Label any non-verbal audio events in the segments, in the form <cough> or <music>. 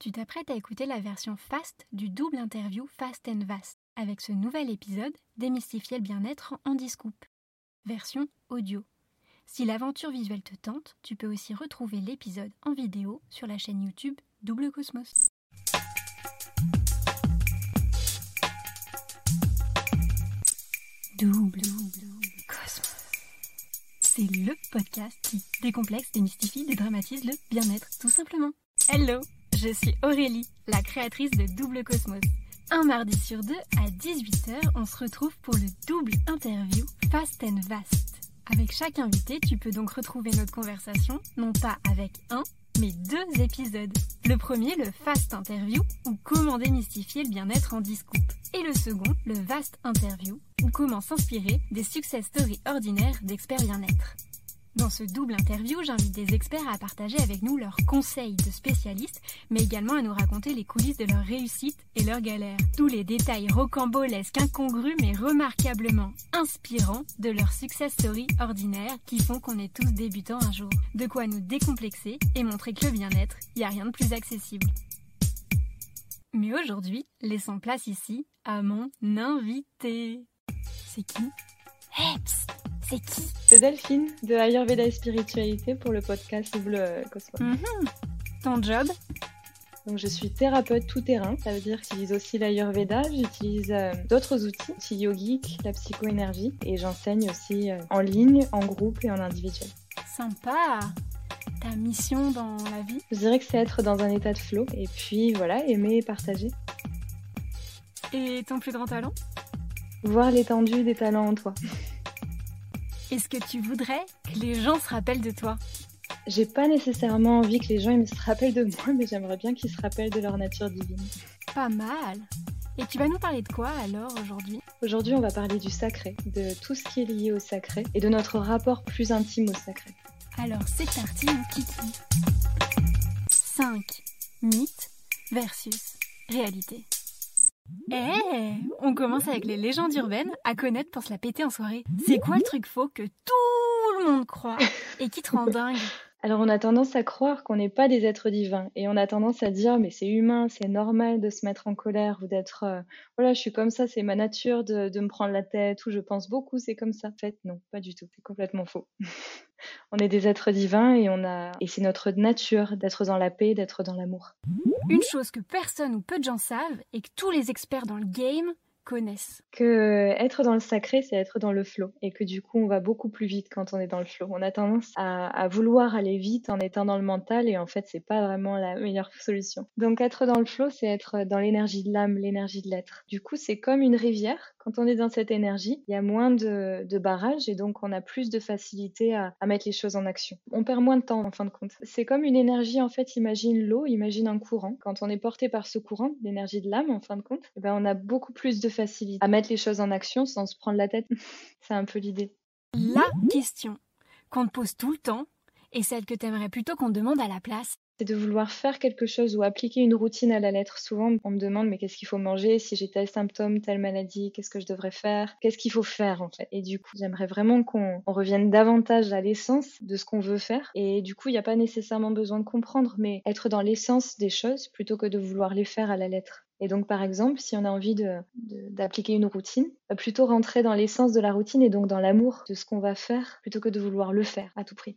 Tu t'apprêtes à écouter la version fast du double interview Fast and Vast avec ce nouvel épisode Démystifier le bien-être en Discoup. Version audio. Si l'aventure visuelle te tente, tu peux aussi retrouver l'épisode en vidéo sur la chaîne YouTube Double Cosmos. Double, Cosmos. C'est le podcast qui décomplexe, démystifie, dédramatise le bien-être, tout simplement. Hello, je suis Aurélie, la créatrice de Double Cosmos. Un mardi sur deux, à 18h, on se retrouve pour le double interview Fast and Vast. Avec chaque invité, tu peux donc retrouver notre conversation, non pas avec un, mais deux épisodes. Le premier, le Fast Interview, ou comment démystifier le bien-être en discours. Et le second, le Vast Interview, ou comment s'inspirer des success stories ordinaires d'experts bien-être. Dans ce double interview, j'invite des experts à partager avec nous leurs conseils de spécialistes, mais également à nous raconter les coulisses de leur réussite et leurs galères. Tous les détails rocambolesques, incongrus, mais remarquablement inspirants de leur success story ordinaire qui font qu'on est tous débutants un jour. De quoi nous décomplexer et montrer que le bien-être, il n'y a rien de plus accessible. Mais aujourd'hui, laissons place ici à mon invité. C'est qui? Heps C'est qui? Delphine de Ayurveda et Spiritualité pour le podcast Double Cosmos. Mhm. Ton job Donc je suis thérapeute tout terrain, ça veut dire que j'utilise aussi l'Ayurveda, j'utilise euh, d'autres outils, l'outil yogique, la psychoénergie et j'enseigne aussi euh, en ligne, en groupe et en individuel. Sympa Ta mission dans la vie Je dirais que c'est être dans un état de flow et puis voilà, aimer et partager. Et ton plus grand talent Voir l'étendue des talents en toi. Est-ce que tu voudrais que les gens se rappellent de toi? J'ai pas nécessairement envie que les gens ils se rappellent de moi, mais j'aimerais bien qu'ils se rappellent de leur nature divine. Pas mal Et tu vas nous parler de quoi alors aujourd'hui? Aujourd'hui, on va parler du sacré, de tout ce qui est lié au sacré et de notre rapport plus intime au sacré. Alors c'est parti mon kiki 5 mythes versus réalité. Eh, on commence avec les légendes urbaines à connaître pour se la péter en soirée. C'est quoi le truc faux que tout le monde croit et qui te rend <laughs> dingue? Alors on a tendance à croire qu'on n'est pas des êtres divins et on a tendance à dire mais c'est humain, c'est normal de se mettre en colère ou d'être euh, voilà je suis comme ça, c'est ma nature de, de me prendre la tête ou je pense beaucoup, c'est comme ça. En fait non, pas du tout, c'est complètement faux. <laughs> on est des êtres divins et on a et c'est notre nature d'être dans la paix, d'être dans l'amour. Une chose que personne ou peu de gens savent et que tous les experts dans le game connaissent. Que être dans le sacré, c'est être dans le flow et que du coup, on va beaucoup plus vite quand on est dans le flow. On a tendance à, à vouloir aller vite en étant dans le mental et en fait, c'est pas vraiment la meilleure <laughs> solution. Donc, être dans le flow, c'est être dans l'énergie de l'âme, l'énergie de l'être. Du coup, c'est comme une rivière. Quand on est dans cette énergie, il y a moins de, barrages et donc on a plus de facilité à, à mettre les choses en action. On perd moins de temps en fin de compte. C'est comme une énergie, en fait, imagine l'eau, imagine un courant. Quand on est porté par ce courant, l'énergie de l'âme, en fin de compte, eh ben, on a beaucoup plus de facilité à mettre les choses en action sans se prendre la tête. <laughs> c'est un peu l'idée. La question qu'on te pose tout le temps et celle que t'aimerais plutôt qu'on te demande à la place. C'est de vouloir faire quelque chose ou appliquer une routine à la lettre. Souvent, on me demande mais qu'est-ce qu'il faut manger Si j'ai tel symptôme, telle maladie, qu'est-ce que je devrais faire? Qu'est-ce qu'il faut faire en fait? Et du coup, j'aimerais vraiment qu'on on revienne davantage à l'essence de ce qu'on veut faire. Et du coup, il n'y a pas nécessairement besoin de comprendre, mais être dans l'essence des choses plutôt que de vouloir les faire à la lettre. Et donc, par exemple, si on a envie d'appliquer une routine, va plutôt rentrer dans l'essence de la routine et donc dans l'amour de ce qu'on va faire plutôt que de vouloir le faire à tout prix.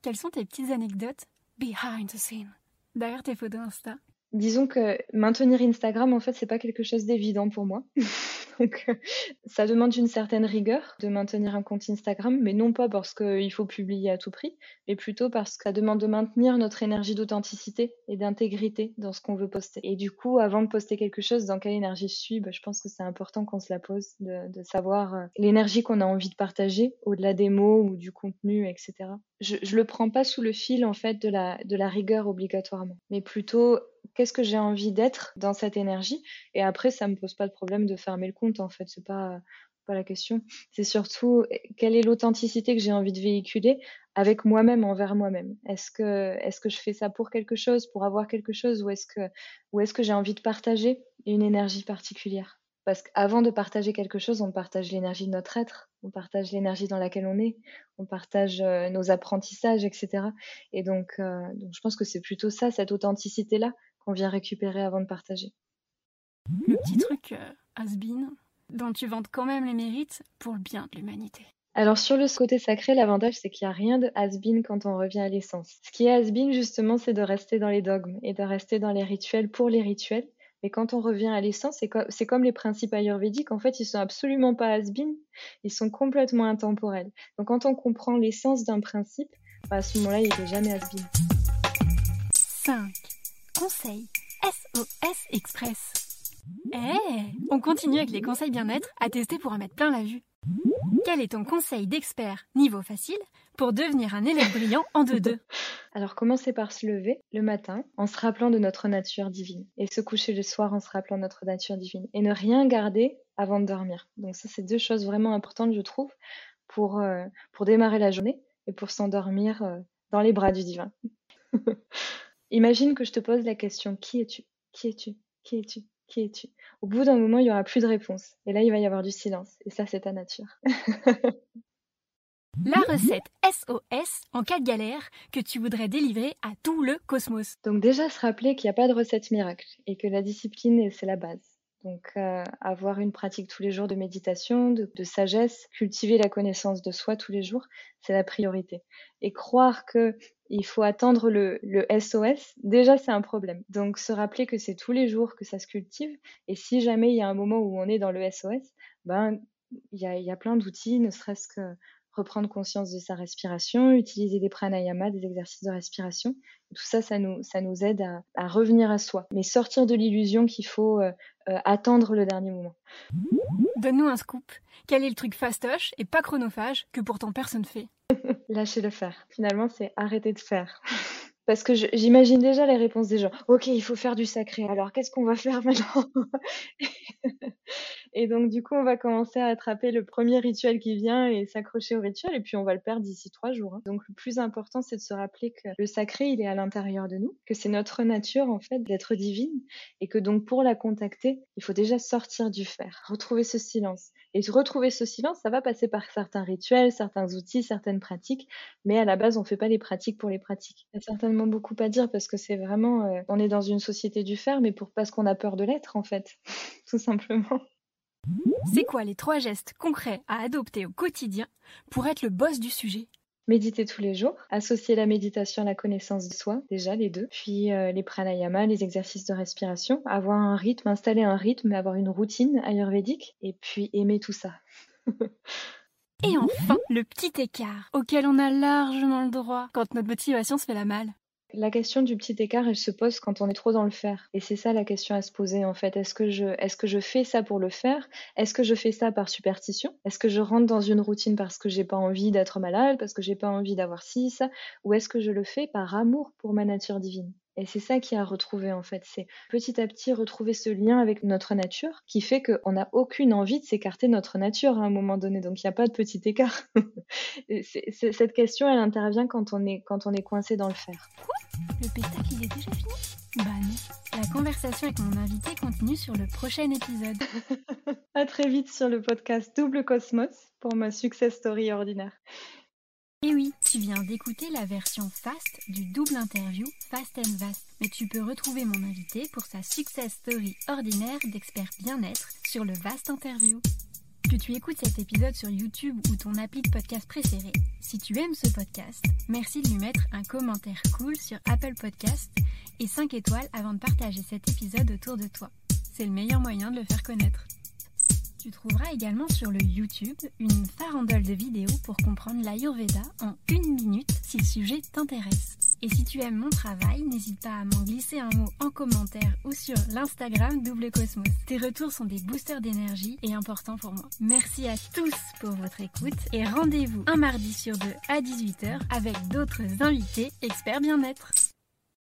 Quelles sont tes petites anecdotes behind the scene derrière tes photos Insta Disons que maintenir Instagram, en fait, c'est pas quelque chose d'évident pour moi. <laughs> Donc, euh, ça demande une certaine rigueur de maintenir un compte Instagram, mais non pas parce qu'il faut publier à tout prix, mais plutôt parce que ça demande de maintenir notre énergie d'authenticité et d'intégrité dans ce qu'on veut poster. Et du coup, avant de poster quelque chose, dans quelle énergie je suis, bah, je pense que c'est important qu'on se la pose, de, savoir euh, l'énergie qu'on a envie de partager, au-delà des mots ou du contenu, etc. Je, je le prends pas sous le fil, en fait, de la, de la rigueur obligatoirement, mais plutôt qu'est-ce que j'ai envie d'être dans cette énergie. Et après ça me pose pas de problème de fermer le compte en fait. C'est pas pas la question. C'est surtout quelle est l'authenticité que j'ai envie de véhiculer avec moi-même envers moi-même? Est-ce que est-ce que je fais ça pour quelque chose pour avoir quelque chose ou est-ce que ou est-ce que j'ai envie de partager une énergie particulière? Parce qu'avant de partager quelque chose on partage l'énergie de notre être. On partage l'énergie dans laquelle on est, on partage euh, nos apprentissages, etc. Et donc, euh, donc je pense que c'est plutôt ça, cette authenticité-là, qu'on vient récupérer avant de partager. Le petit truc euh, has-been dont tu vantes quand même les mérites pour le bien de l'humanité. Alors sur le côté sacré, l'avantage c'est qu'il n'y a rien de has-been quand on revient à l'essence. Ce qui est has-been justement, c'est de rester dans les dogmes et de rester dans les rituels pour les rituels. Mais quand on revient à l'essence, c'est comme les principes ayurvédiques, en fait, ils sont absolument pas has-been, ils sont complètement intemporels. Donc quand on comprend l'essence d'un principe, bah, à ce moment-là, il n'est jamais has-been. 5. Conseil SOS Express. Eh, on continue avec les conseils bien-être à tester pour en mettre plein la vue. Quel est ton conseil d'expert niveau facile pour devenir un élève brillant en 2-2 <laughs> Alors commencez par se lever le matin en se rappelant de notre nature divine et se coucher le soir en se rappelant de notre nature divine et ne rien garder avant de dormir. Donc ça c'est deux choses vraiment importantes je trouve pour, euh, pour démarrer la journée et pour s'endormir euh, dans les bras du divin. <laughs> Imagine que je te pose la question qui es-tu? Qui es-tu? Qui es-tu? Qui es-tu? Au bout d'un moment, il n'y aura plus de réponse. Et là, il va y avoir du silence. Et ça, c'est ta nature. <laughs> la recette SOS en cas de galère que tu voudrais délivrer à tout le cosmos. Donc déjà, se rappeler qu'il n'y a pas de recette miracle et que la discipline, c'est la base. Donc, euh, avoir une pratique tous les jours de méditation, de, sagesse, cultiver la connaissance de soi tous les jours, c'est la priorité. Et croire que il faut attendre le, SOS, déjà c'est un problème. Donc, se rappeler que c'est tous les jours que ça se cultive. Et si jamais il y a un moment où on est dans le SOS, ben il y a, plein d'outils, ne serait-ce que reprendre conscience de sa respiration, utiliser des pranayama, des exercices de respiration. Tout ça, ça nous, aide à, revenir à soi, mais sortir de l'illusion qu'il faut euh, euh, attendre le dernier moment. Donne-nous un scoop. Quel est le truc fastoche et pas chronophage que pourtant personne fait? Lâcher le faire. Finalement, c'est arrêter de faire. Parce que j'imagine déjà les réponses des gens. Ok, il faut faire du sacré. Alors, qu'est-ce qu'on va faire maintenant? Et donc, du coup, on va commencer à attraper le premier rituel qui vient et s'accrocher au rituel. Et puis, on va le perdre d'ici trois jours. Hein. Donc, le plus important, c'est de se rappeler que le sacré, il est à l'intérieur de nous, que c'est notre nature, en fait, d'être divine. Et que donc, pour la contacter, il faut déjà sortir du faire, retrouver ce silence. Et retrouver ce silence, ça va passer par certains rituels, certains outils, certaines pratiques. Mais à la base, on ne fait pas les pratiques pour les pratiques. Il y a certainement beaucoup à dire parce que c'est vraiment, euh, on est dans une société du faire, mais pour parce qu'on a peur de l'être, en fait. <laughs> Tout simplement. C'est quoi les trois gestes concrets à adopter au quotidien pour être le boss du sujet? Méditer tous les jours, associer la méditation à la connaissance de soi, déjà les deux, puis euh, les pranayamas, les exercices de respiration, avoir un rythme, installer un rythme, avoir une routine ayurvédique, et puis aimer tout ça. et enfin, le petit écart auquel on a largement le droit quand notre motivation se fait la malle. La question du petit écart, elle se pose quand on est trop dans le faire. Et c'est ça la question à se poser en fait. Est-ce que je, fais ça pour le faire? Est-ce que je fais ça par superstition? Est-ce que je rentre dans une routine parce que j'ai pas envie d'être malade, parce que j'ai pas envie d'avoir ci, ça? Ou est-ce que je le fais par amour pour ma nature divine? Et c'est ça qui a retrouvé en fait, c'est petit à petit retrouver ce lien avec notre nature qui fait qu'on n'a aucune envie de s'écarter de notre nature à un moment donné. Donc il n'y a pas de petit écart. <laughs> cette question, elle intervient quand on est, quand on est coincé dans le fer. Quoi? Le spectacle, il est déjà fini? Bah non. La conversation avec mon invité continue sur le prochain épisode. <laughs> à très vite sur le podcast Double Cosmos pour ma success story ordinaire. Et oui, tu viens d'écouter la version fast du double interview Fast and Vast. Mais tu peux retrouver mon invité pour sa success story ordinaire d'expert bien-être sur le Vast Interview. Que tu écoutes cet épisode sur YouTube ou ton appli de podcast préféré, si tu aimes ce podcast, merci de lui mettre un commentaire cool sur Apple Podcast et 5 étoiles avant de partager cet épisode autour de toi. C'est le meilleur moyen de le faire connaître. Tu trouveras également sur le YouTube une farandole de vidéos pour comprendre l'Ayurveda en une minute si le sujet t'intéresse. Et si tu aimes mon travail, n'hésite pas à m'en glisser un mot en commentaire ou sur l'Instagram Double Cosmos. Tes retours sont des boosters d'énergie et importants pour moi. Merci à tous pour votre écoute et rendez-vous un mardi sur deux à 18h avec d'autres invités experts bien-être.